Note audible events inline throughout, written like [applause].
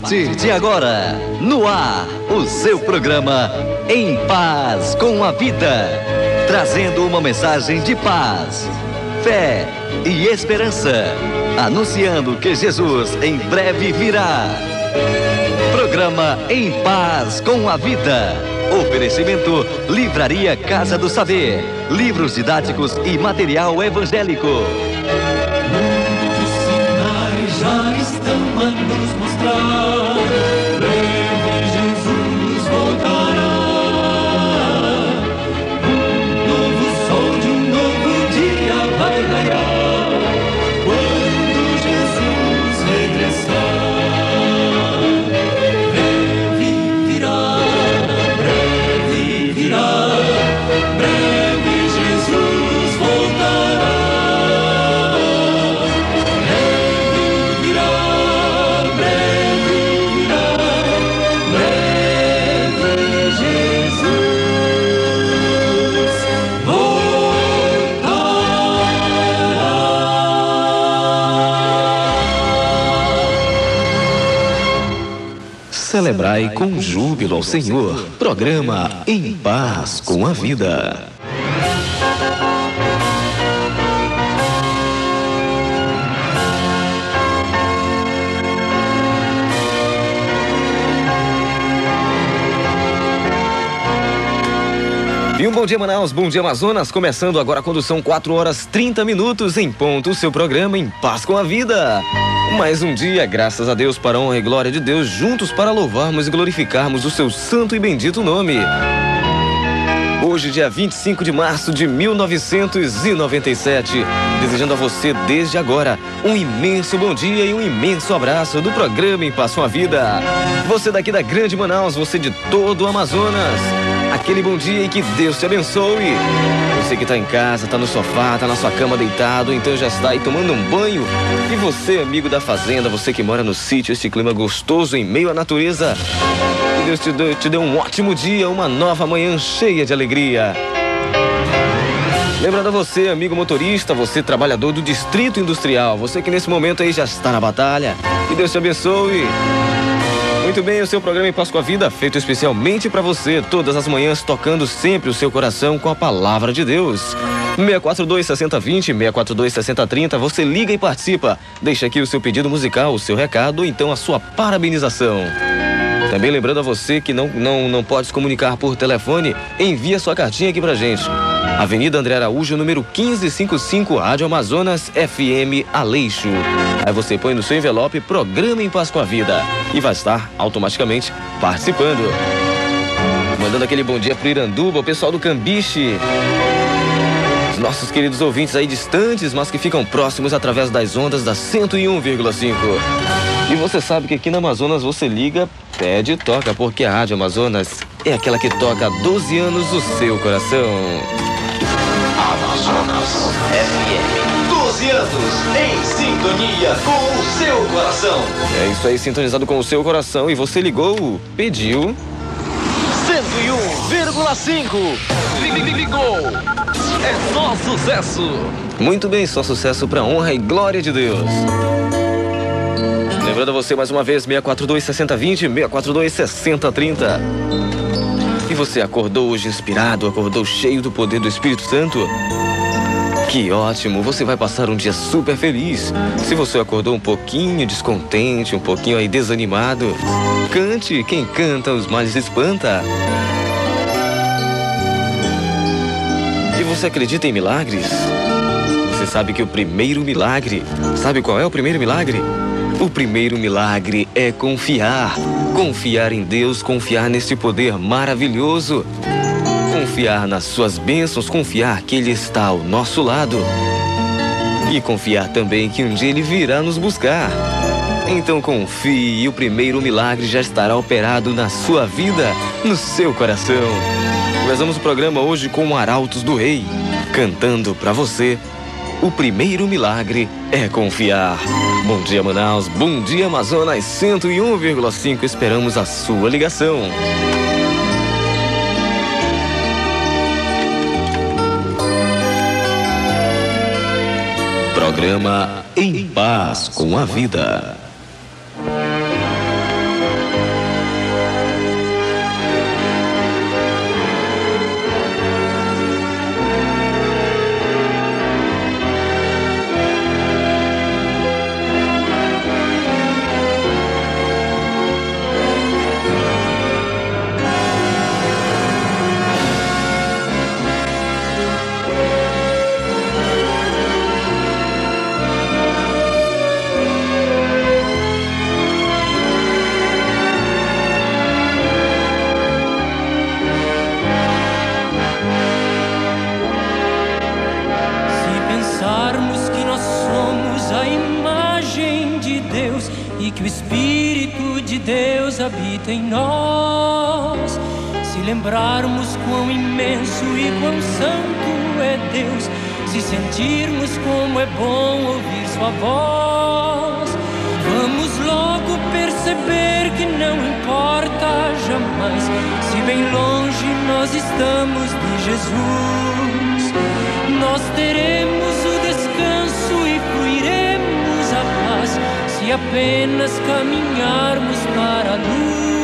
partir de agora, no ar, o seu programa Em Paz com a Vida. Trazendo uma mensagem de paz, fé e esperança. Anunciando que Jesus em breve virá. Programa Em Paz com a Vida. Oferecimento Livraria Casa do Saber. Livros didáticos e material evangélico. Celebrai com júbilo ao Senhor. Programa Em Paz com a Vida. E um bom dia, Manaus, bom dia, Amazonas. Começando agora a condução 4 horas 30 minutos em ponto, o seu programa Em Paz com a Vida. Mais um dia, graças a Deus, para a honra e glória de Deus, juntos para louvarmos e glorificarmos o seu santo e bendito nome. Hoje, dia 25 de março de 1997, desejando a você desde agora um imenso bom dia e um imenso abraço do programa Em Paz com a Vida. Você daqui da Grande Manaus, você de todo o Amazonas. Aquele bom dia e que Deus te abençoe. Você que tá em casa, tá no sofá, tá na sua cama deitado, então já está aí tomando um banho. E você, amigo da fazenda, você que mora no sítio, este clima gostoso em meio à natureza. Que Deus te dê, te dê um ótimo dia, uma nova manhã cheia de alegria. Lembrando a você, amigo motorista, você trabalhador do Distrito Industrial, você que nesse momento aí já está na batalha. Que Deus te abençoe. Muito bem, o seu programa Em Paz com a Vida, feito especialmente para você, todas as manhãs tocando sempre o seu coração com a palavra de Deus. 642 6020, 642 6030, você liga e participa. Deixa aqui o seu pedido musical, o seu recado ou então a sua parabenização. Também lembrando a você que não, não, não pode se comunicar por telefone, envia sua cartinha aqui pra gente. Avenida André Araújo, número 1555, Rádio Amazonas FM Aleixo. Aí você põe no seu envelope Programa em Paz com a Vida e vai estar automaticamente participando. Mandando aquele bom dia pro Iranduba, o pessoal do Cambiche. Os nossos queridos ouvintes aí distantes, mas que ficam próximos através das ondas da 101,5. E você sabe que aqui na Amazonas você liga, pede e toca, porque a Rádio Amazonas é aquela que toca há 12 anos o seu coração. Amazonas FM. 12 anos em sintonia com o seu coração. É isso aí, sintonizado com o seu coração. E você ligou, pediu. 101,5. Ligou. É só sucesso. Muito bem, só sucesso pra honra e glória de Deus. Lembrando a você mais uma vez, 642 6020, 642 6030. E você acordou hoje inspirado, acordou cheio do poder do Espírito Santo? Que ótimo, você vai passar um dia super feliz. Se você acordou um pouquinho descontente, um pouquinho aí desanimado, cante, quem canta os males espanta. E você acredita em milagres? Você sabe que o primeiro milagre, sabe qual é o primeiro milagre? O primeiro milagre é confiar. Confiar em Deus, confiar nesse poder maravilhoso. Confiar nas suas bênçãos, confiar que Ele está ao nosso lado. E confiar também que um dia Ele virá nos buscar. Então confie e o primeiro milagre já estará operado na sua vida, no seu coração. Começamos o programa hoje com Arautos do Rei, cantando para você. O primeiro milagre é confiar. Bom dia, Manaus. Bom dia, Amazonas 101,5. Esperamos a sua ligação. Programa Em Paz com a Vida. Que o Espírito de Deus habita em nós. Se lembrarmos quão imenso e quão santo é Deus, se sentirmos como é bom ouvir Sua voz, vamos logo perceber que não importa jamais se bem longe nós estamos de Jesus. Nós teremos se apenas caminharmos para a luz.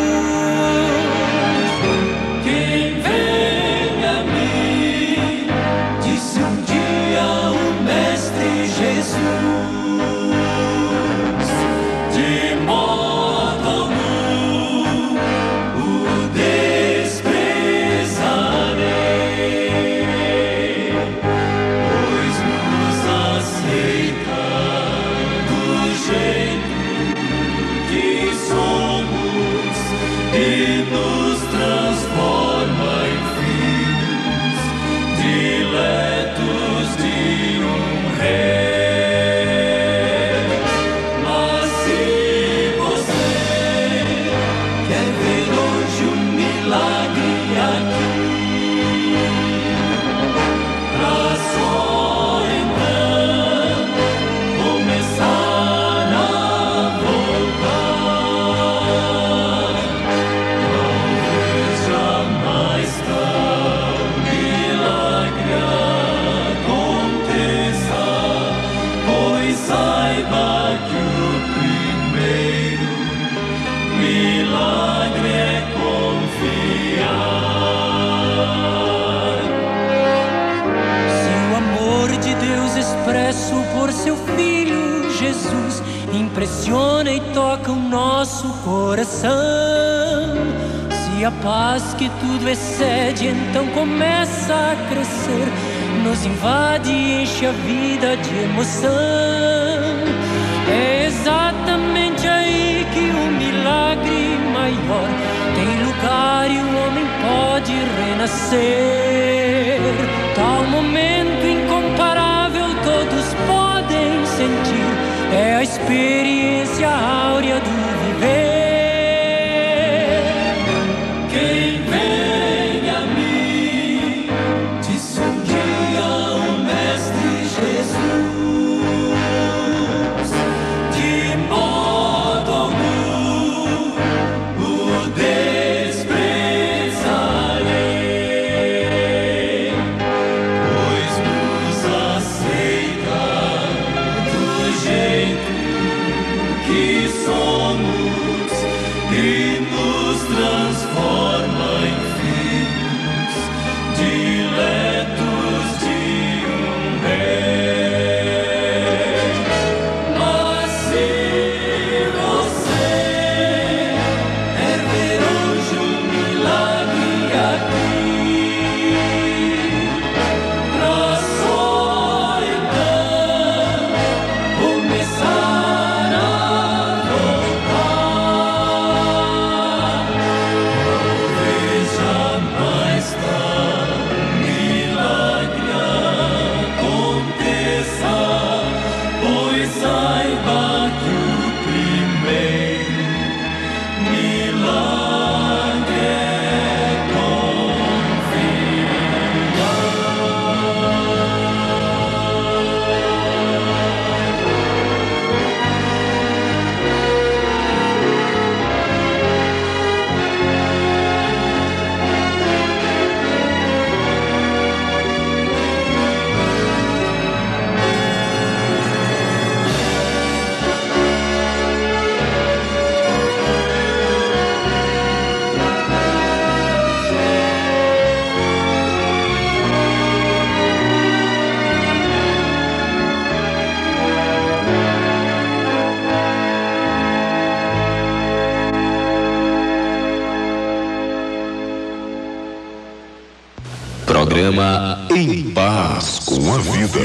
programa Em Paz com a Vida.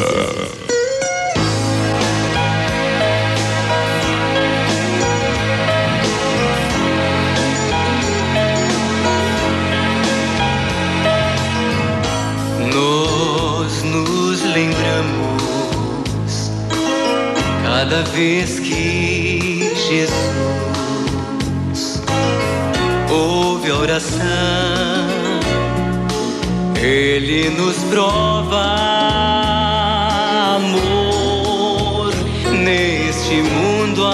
Nós nos lembramos cada vez que Jesus ouve a oração ele nos prova amor. Neste mundo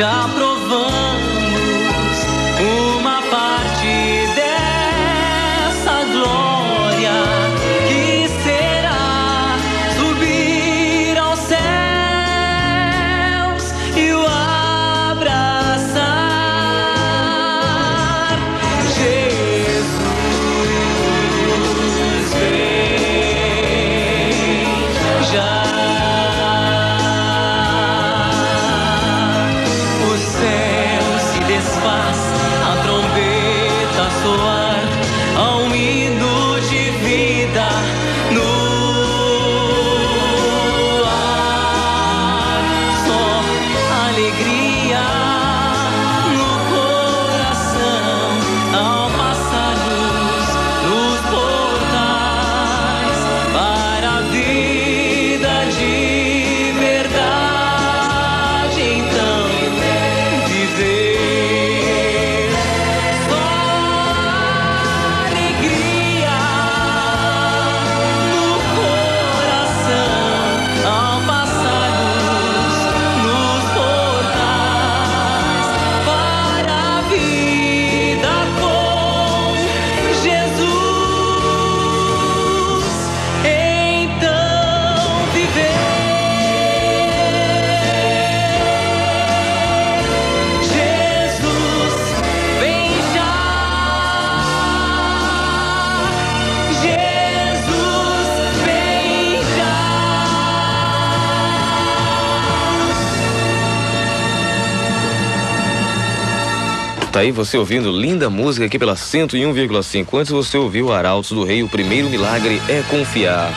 nós aí você ouvindo linda música aqui pela 101,5. Antes você ouviu Arautos do Rei, o primeiro milagre é confiar.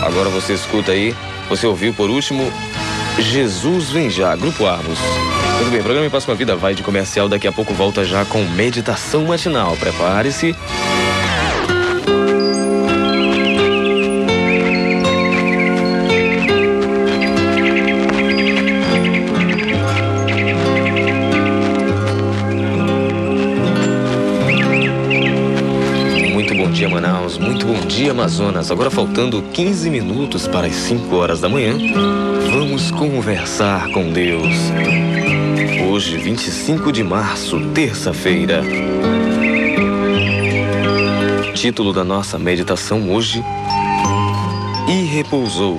Agora você escuta aí, você ouviu por último Jesus Vem Já, Grupo Armos. Muito bem, programa Em Paz com a Vida vai de comercial, daqui a pouco volta já com meditação matinal. Prepare-se. Amazonas. Agora faltando 15 minutos para as 5 horas da manhã, vamos conversar com Deus. Hoje, 25 de março, terça-feira. Título da nossa meditação hoje: E repousou.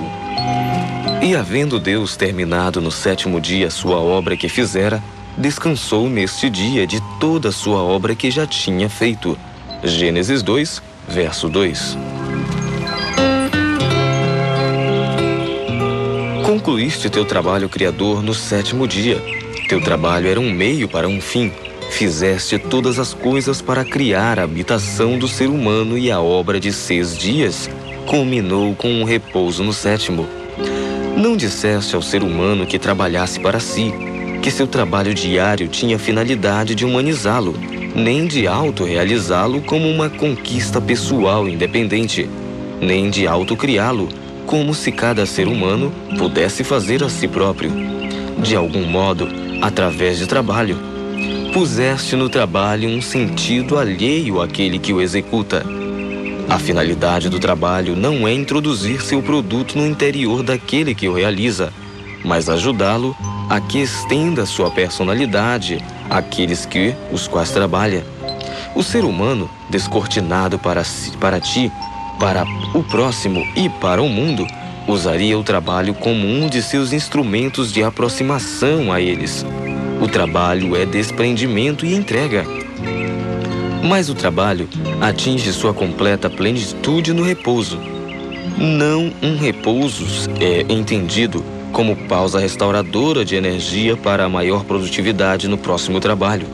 E havendo Deus terminado no sétimo dia sua obra que fizera, descansou neste dia de toda sua obra que já tinha feito. Gênesis 2, verso 2. Concluíste teu trabalho criador no sétimo dia. Teu trabalho era um meio para um fim. Fizeste todas as coisas para criar a habitação do ser humano e a obra de seis dias culminou com um repouso no sétimo. Não disseste ao ser humano que trabalhasse para si, que seu trabalho diário tinha a finalidade de humanizá-lo, nem de autorrealizá-lo como uma conquista pessoal independente, nem de autocriá-lo, como se cada ser humano pudesse fazer a si próprio. De algum modo, através de trabalho, puseste no trabalho um sentido alheio àquele que o executa. A finalidade do trabalho não é introduzir seu produto no interior daquele que o realiza, mas ajudá-lo a que estenda sua personalidade àqueles que os quais trabalha. O ser humano, descortinado para, si, para ti, para o próximo e para o mundo, usaria o trabalho como um de seus instrumentos de aproximação a eles. O trabalho é desprendimento e entrega. Mas o trabalho atinge sua completa plenitude no repouso. Não um repouso é entendido como pausa restauradora de energia para a maior produtividade no próximo trabalho.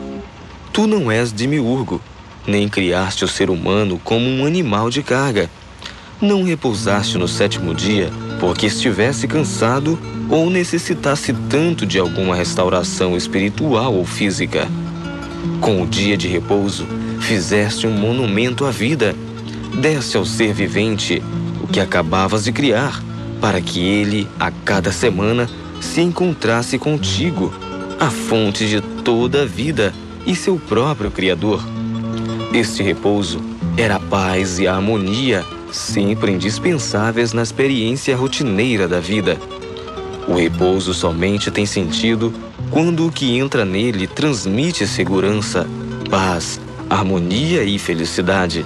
Tu não és demiurgo, nem criaste o ser humano como um animal de carga. Não repousaste no sétimo dia porque estivesse cansado ou necessitasse tanto de alguma restauração espiritual ou física. Com o dia de repouso, fizeste um monumento à vida. Deste ao ser vivente o que acabavas de criar, para que ele, a cada semana, se encontrasse contigo, a fonte de toda a vida e seu próprio Criador. Este repouso era a paz e a harmonia sempre indispensáveis na experiência rotineira da vida. O repouso somente tem sentido quando o que entra nele transmite segurança, paz, harmonia e felicidade.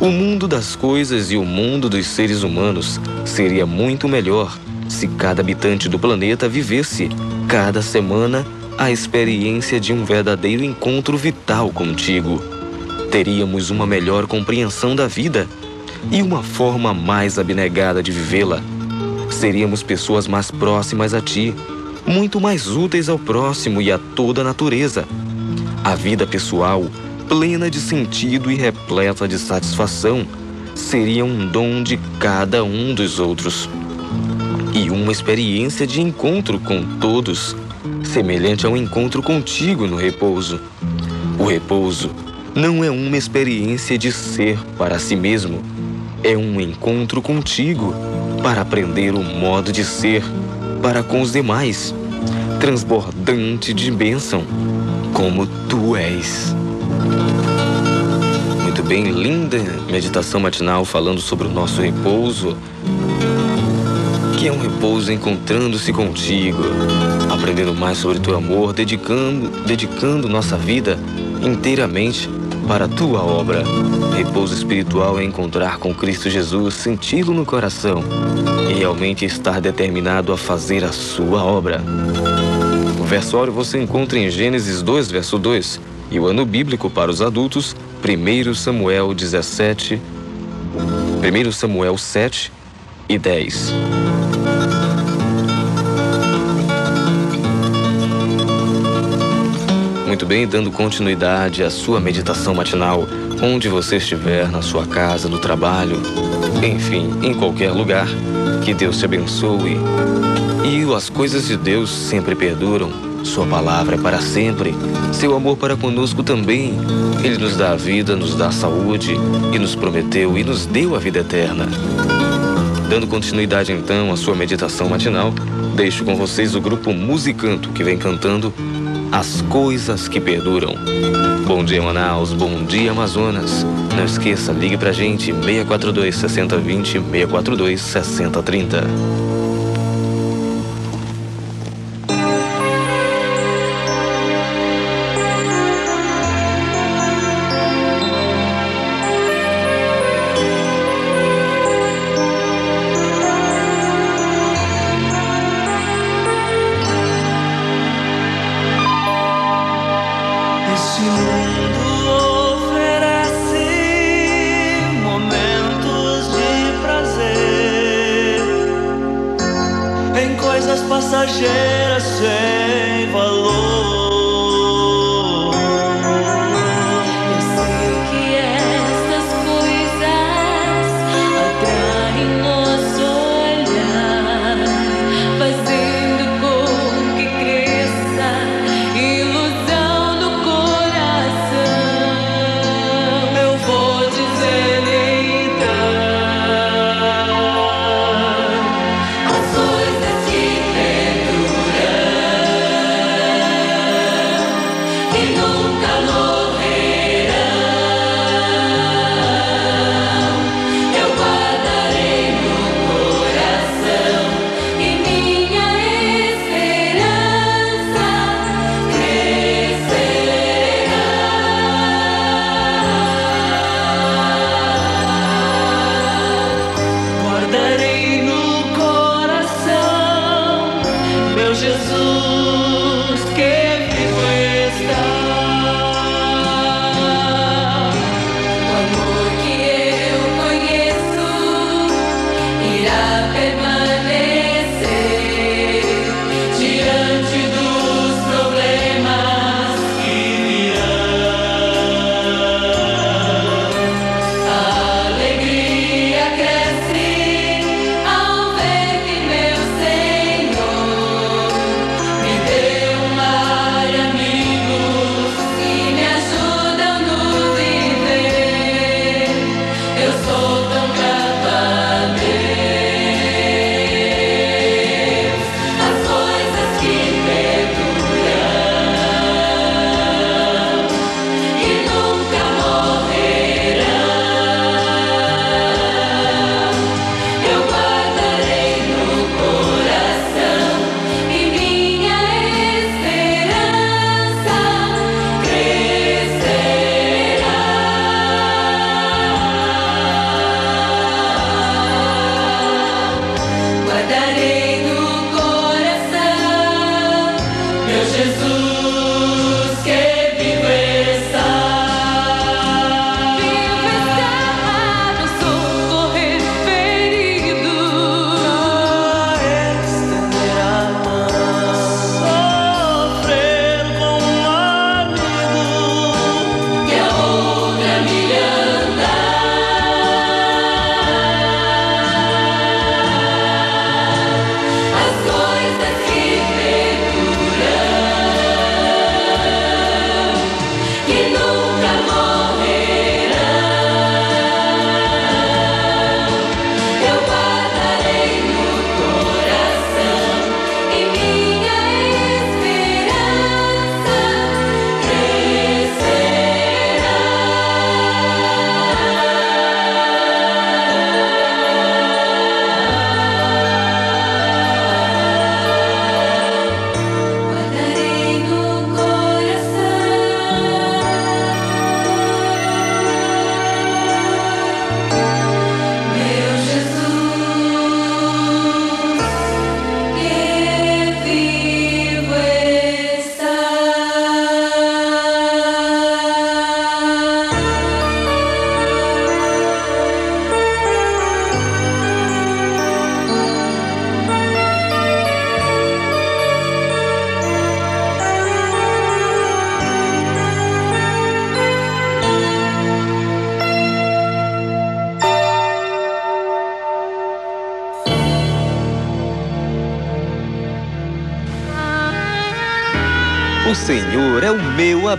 O mundo das coisas e o mundo dos seres humanos seria muito melhor se cada habitante do planeta vivesse, cada semana, a experiência de um verdadeiro encontro vital contigo. Teríamos uma melhor compreensão da vida e uma forma mais abnegada de vivê-la. Seríamos pessoas mais próximas a ti, muito mais úteis ao próximo e a toda a natureza. A vida pessoal, plena de sentido e repleta de satisfação, seria um dom de cada um dos outros. E uma experiência de encontro com todos, semelhante ao encontro contigo no repouso. O repouso não é uma experiência de ser para si mesmo, é um encontro contigo para aprender o modo de ser para com os demais, transbordante de bênção, como tu és. Muito bem, linda meditação matinal falando sobre o nosso repouso, que é um repouso encontrando-se contigo, aprendendo mais sobre teu amor, dedicando, dedicando nossa vida inteiramente para a tua obra. Repouso espiritual é encontrar com Cristo Jesus, senti-lo no coração e realmente estar determinado a fazer a sua obra. O versório você encontra em Gênesis 2, verso 2, e o ano bíblico para os adultos, 1 Samuel 17, 1 Samuel 7 e 10. Muito bem, dando continuidade à sua meditação matinal, onde você estiver, na sua casa, no trabalho, enfim, em qualquer lugar. Que Deus te abençoe. E as coisas de Deus sempre perduram. Sua palavra é para sempre. Seu amor para conosco também. Ele nos dá a vida, nos dá a saúde e nos prometeu e nos deu a vida eterna. Dando continuidade então à sua meditação matinal, deixo com vocês o grupo Musicanto que vem cantando as coisas que perduram. Bom dia, Manaus. Bom dia, Amazonas. Não esqueça, ligue pra gente 642 6020 642 6030. nossa geração.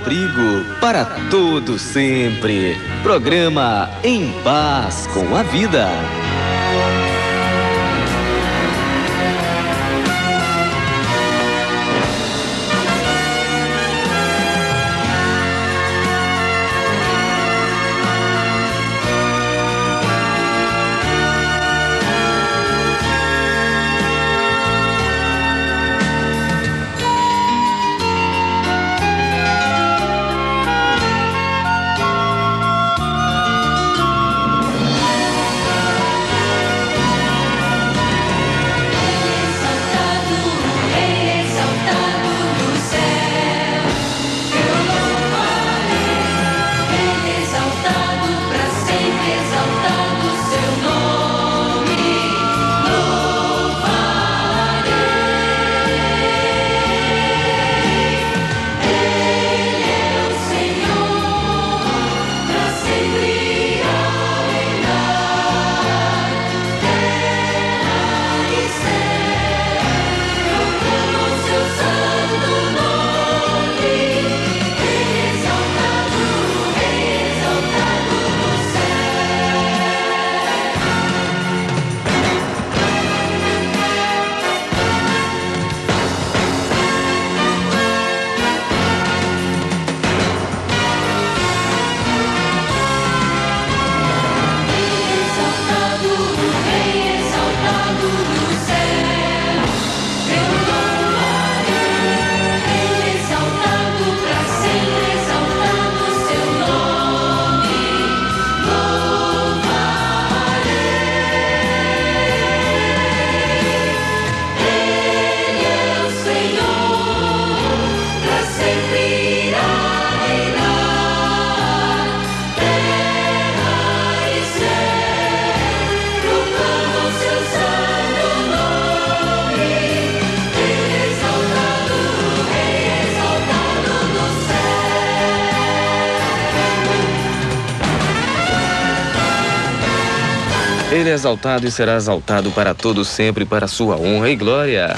Abrigo para todo sempre. Programa Em Paz com a Vida. Exaltado e será exaltado para todos sempre, para sua honra e glória.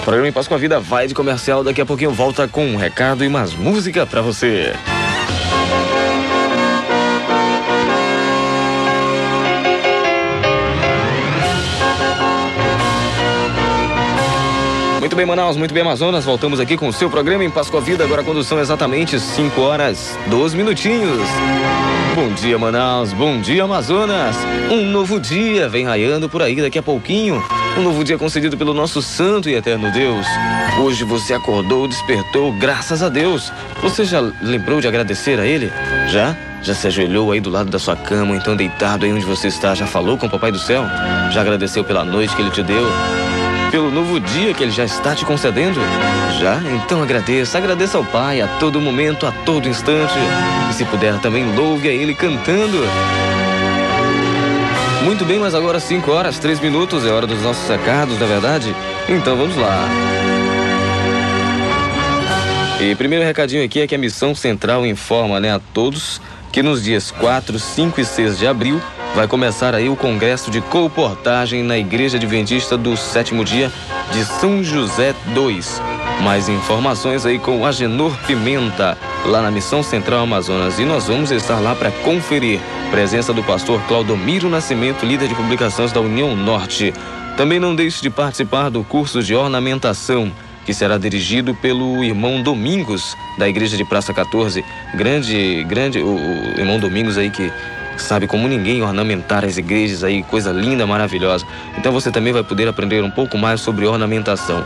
O programa Em Paz com a Vida vai de comercial, daqui a pouquinho volta com um recado e mais música para você. Muito bem, Manaus, muito bem, Amazonas. Voltamos aqui com o seu programa em Paz com a Vida. Agora, quando são exatamente 5 horas, 12 minutinhos. Bom dia, Manaus. Bom dia, Amazonas. Um novo dia vem raiando por aí daqui a pouquinho. Um novo dia concedido pelo nosso santo e eterno Deus. Hoje você acordou, despertou, graças a Deus. Você já lembrou de agradecer a Ele? Já? Já se ajoelhou aí do lado da sua cama, então deitado aí onde você está? Já falou com o Papai do Céu? Já agradeceu pela noite que Ele te deu? Pelo novo dia que Ele já está te concedendo? Já? Então agradeça, agradeça ao Pai a todo momento, a todo instante. E se puder também louve a Ele cantando. Muito bem, mas agora 5 horas, 3 minutos, é hora dos nossos recados, na é verdade? Então vamos lá. E primeiro recadinho aqui é que a Missão Central informa né, a todos que nos dias 4, 5 e 6 de abril vai começar aí o congresso de comportagem na Igreja Adventista do Sétimo Dia de São José 2. Mais informações aí com o Agenor Pimenta, lá na Missão Central Amazonas. E nós vamos estar lá para conferir. Presença do pastor Claudomiro Nascimento, líder de publicações da União Norte. Também não deixe de participar do curso de ornamentação, que será dirigido pelo irmão Domingos, da Igreja de Praça 14. Grande, grande, o, o irmão Domingos aí que sabe como ninguém ornamentar as igrejas aí, coisa linda, maravilhosa. Então você também vai poder aprender um pouco mais sobre ornamentação.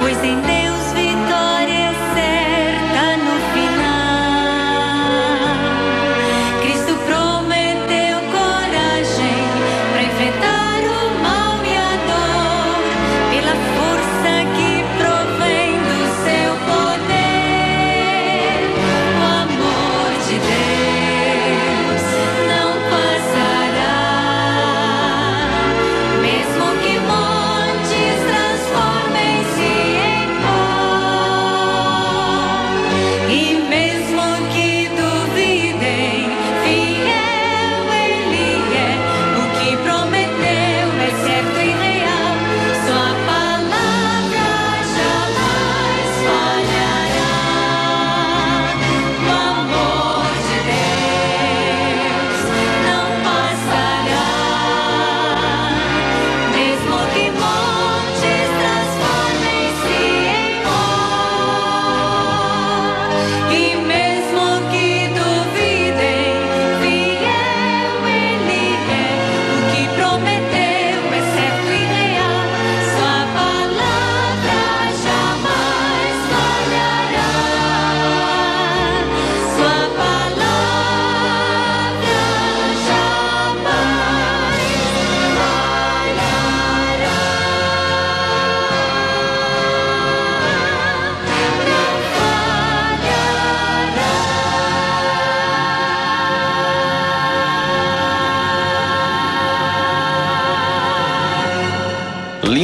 Pues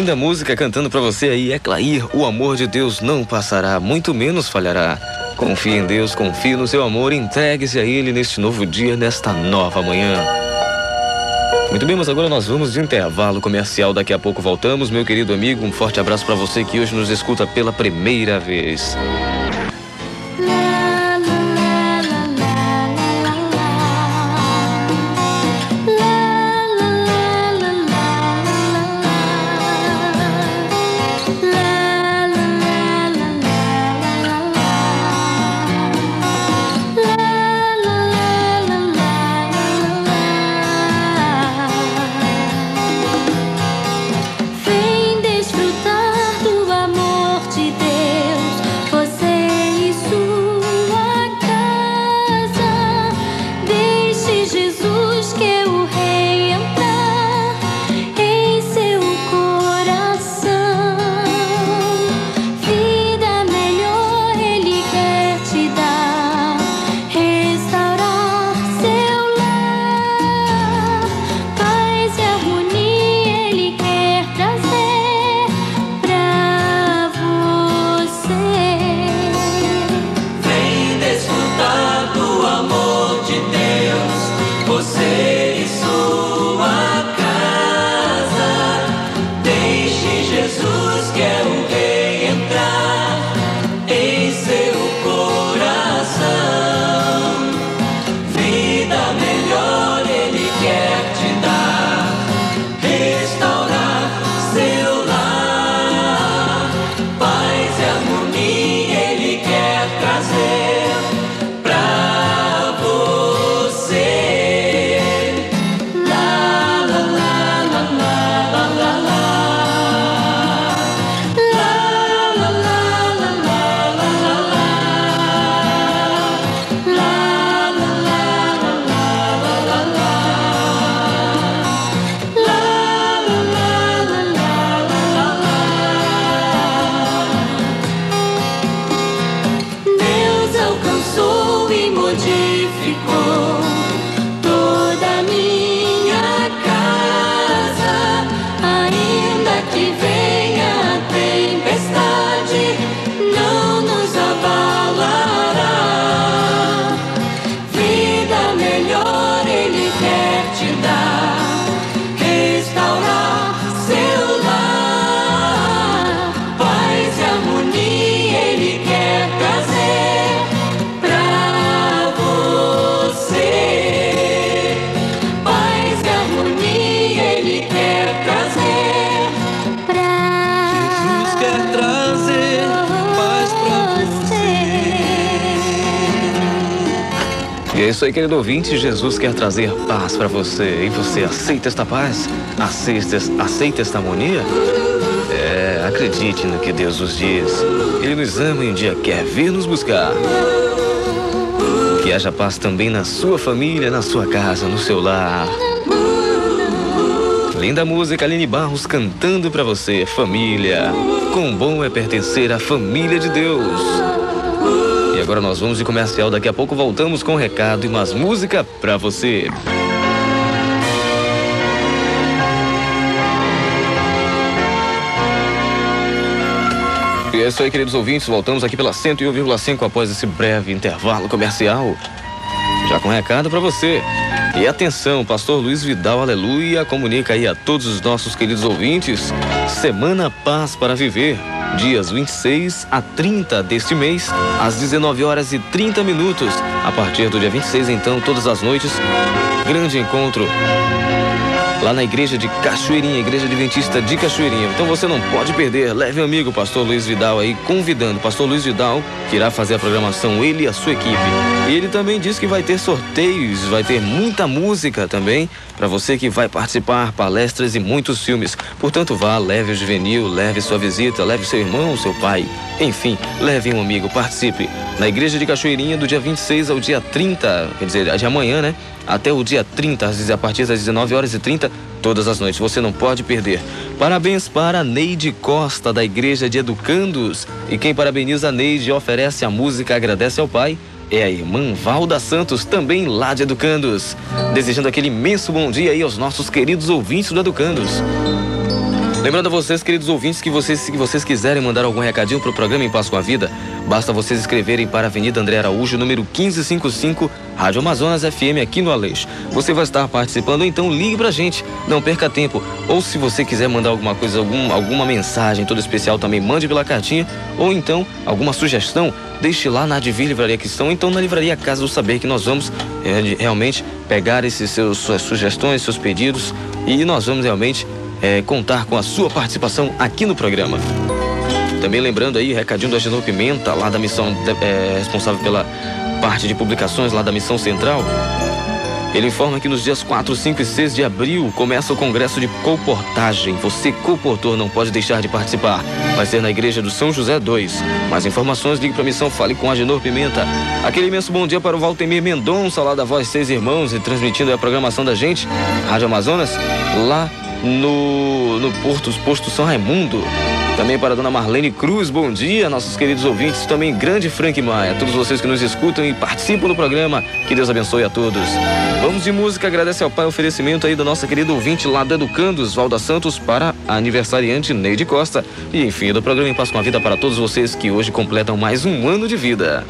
Linda música cantando pra você aí, é Clair, o amor de Deus não passará, muito menos falhará. Confie em Deus, confie no seu amor, entregue-se a Ele neste novo dia, nesta nova manhã. Muito bem, mas agora nós vamos de intervalo comercial. Daqui a pouco voltamos. Meu querido amigo, um forte abraço para você que hoje nos escuta pela primeira vez. Isso querido ouvinte. Jesus quer trazer paz para você. E você aceita esta paz? Aceita, aceita esta harmonia? É, acredite no que Deus nos diz. Ele nos ama e um dia quer vir nos buscar. Que haja paz também na sua família, na sua casa, no seu lar. Linda música, Aline Barros cantando pra você, família. Quão bom é pertencer à família de Deus. Agora nós vamos de comercial, daqui a pouco voltamos com um recado e mais música pra você. E é isso aí, queridos ouvintes, voltamos aqui pela 101,5 após esse breve intervalo comercial. Já com um recado pra você. E atenção, pastor Luiz Vidal, aleluia, comunica aí a todos os nossos queridos ouvintes, Semana Paz para Viver, dias 26 a 30 deste mês, às 19 horas e 30 minutos. A partir do dia 26, então, todas as noites, grande encontro lá na igreja de Cachoeirinha, igreja adventista de Cachoeirinha. Então você não pode perder. Leve um amigo, pastor Luiz Vidal aí, convidando. Pastor Luiz Vidal, que irá fazer a programação, ele e a sua equipe. E ele também diz que vai ter sorteios, vai ter muita música também, para você que vai participar, palestras e muitos filmes. Portanto, vá, leve o juvenil, leve sua visita, leve seu irmão, seu pai. Enfim, leve um amigo, participe. Na igreja de Cachoeirinha, do dia 26 ao dia 30, quer dizer, de amanhã, né? Até o dia 30, às- a partir das 19 horas e 30, todas as noites. Você não pode perder. Parabéns para Neide Costa, da Igreja de Educandos. E quem parabeniza a Neide oferece a música Agradece ao Pai é a irmã Valda Santos, também lá de Educandos. Desejando aquele imenso bom dia aí aos nossos queridos ouvintes do Educandos. Lembrando a vocês, queridos ouvintes, que vocês, se vocês quiserem mandar algum recadinho pro programa Em Paz com a Vida, basta vocês escreverem para a Avenida André Araújo, número 1555, Rádio Amazonas FM, aqui no Aleixo. Você vai estar participando, então ligue pra gente, não perca tempo. Ou se você quiser mandar alguma coisa, algum, alguma mensagem toda especial, também mande pela cartinha. Ou então, alguma sugestão, deixe lá na Advir Livraria Cristã, ou então na Livraria Casa do Saber, que nós vamos é, realmente pegar esses seus, suas sugestões, seus pedidos, e nós vamos realmente é, contar com a sua participação aqui no programa. Também lembrando aí, recadinho do Agenor Pimenta, lá da missão é, responsável pela parte de publicações lá da Missão Central. Ele informa que nos dias 4, 5 e 6 de abril começa o Congresso de Colportagem. Você, colportor, não pode deixar de participar. Vai ser na Igreja do São José 2. Mais informações, ligue para a missão Fale com Agenor Pimenta. Aquele imenso bom dia para o Valtemir Mendonça, lá da Voz Seis Irmãos, e transmitindo a programação da gente, Rádio Amazonas, lá no, no Porto, Posto São Raimundo. Também para a dona Marlene Cruz, bom dia, nossos queridos ouvintes, também grande Frank Maia, todos vocês que nos escutam e participam do programa, que Deus abençoe a todos. Vamos de música, agradece ao pai o oferecimento aí da nossa querida ouvinte lá do Educandos, Valda Santos, para a aniversariante Neide Costa. E enfim, do programa Em Paz com a Vida para todos vocês que hoje completam mais um ano de vida.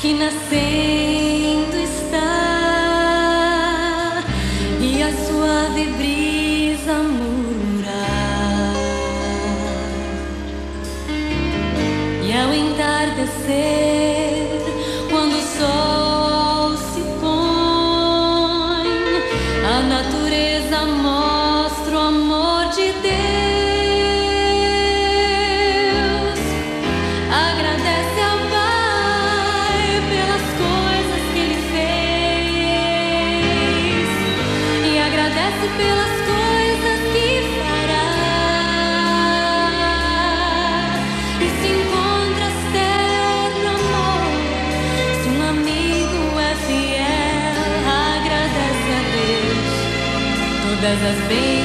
Que nascendo está e a suave brisa murmurar e ao entardecer Todas as bênçãos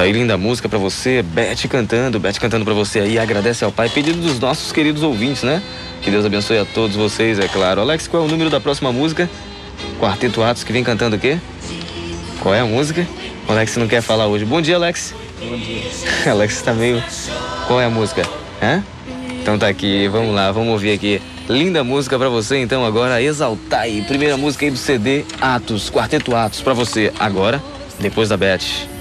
Tá aí linda música pra você, Beth cantando, Beth cantando pra você aí, agradece ao pai, pedido dos nossos queridos ouvintes, né? Que Deus abençoe a todos vocês, é claro. Alex, qual é o número da próxima música? Quarteto Atos que vem cantando o quê? Qual é a música? O Alex não quer falar hoje. Bom dia, Alex. Bom dia. [laughs] Alex tá meio. Qual é a música? Hã? Então tá aqui, vamos lá, vamos ouvir aqui. Linda música pra você, então agora exaltar aí. Primeira música aí do CD Atos, Quarteto Atos pra você agora, depois da Beth.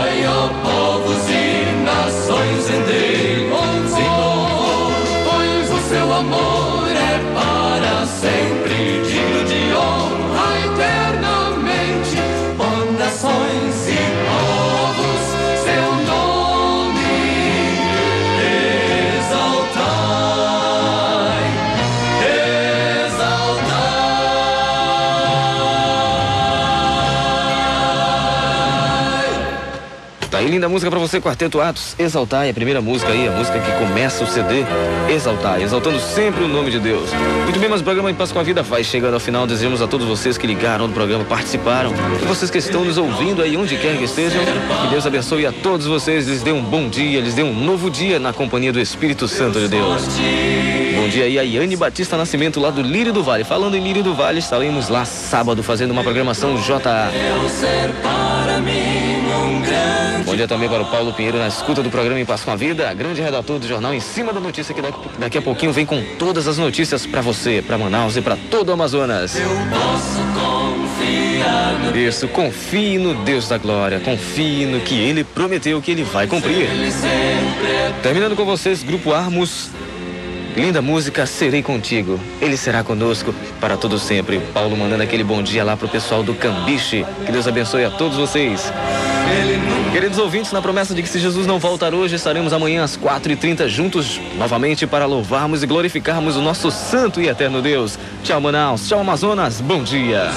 Aclamai, ó povos e Aí linda música pra você, Quarteto Atos. Exaltar é a primeira música aí, a música que começa o CD. Exaltar, exaltando sempre o nome de Deus. Muito bem, mas o programa Em Paz com a Vida vai chegando ao final. Desejamos a todos vocês que ligaram no programa, participaram. E vocês que estão nos ouvindo aí, onde quer que estejam. Que Deus abençoe a todos vocês. Lhes dê um bom dia, lhes dê um novo dia na companhia do Espírito Santo de Deus. Bom dia aí a Yane Batista Nascimento lá do Lírio do Vale. Falando em Lírio do Vale, estaremos lá sábado fazendo uma programação JA. Bom dia também para o Paulo Pinheiro na escuta do programa Em Paz com a Vida, grande redator do jornal Em Cima da Notícia, que daqui, a pouquinho vem com todas as notícias para você, para Manaus e para todo o Amazonas. posso confiar no Isso, confie no Deus da glória, confie no que Ele prometeu que Ele vai cumprir. É Terminando com vocês, Grupo Armos. Linda música, serei contigo. Ele será conosco para todo sempre. Paulo mandando aquele bom dia lá pro pessoal do Cambiche. Que Deus abençoe a todos vocês. Queridos ouvintes, na promessa de que se Jesus não voltar hoje, estaremos amanhã às 4h30 juntos novamente para louvarmos e glorificarmos o nosso santo e eterno Deus. Tchau, Manaus. Tchau, Amazonas. Bom dia.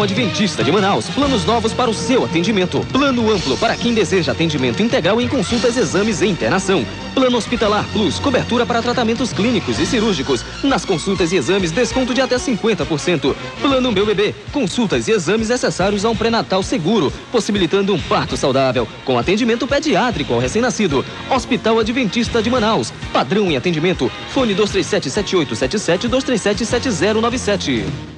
Hospital Adventista de Manaus. Planos novos para o seu atendimento. Plano amplo para quem deseja atendimento integral em consultas, exames e internação. Plano Hospitalar Plus, cobertura para tratamentos clínicos e cirúrgicos. Nas consultas e exames, desconto de até 50%. Plano Meu Bebê, consultas e exames necessários a um pré-natal seguro, possibilitando um parto saudável, com atendimento pediátrico ao recém-nascido. Hospital Adventista de Manaus. Padrão em atendimento. Fone 237 7877 237 7097.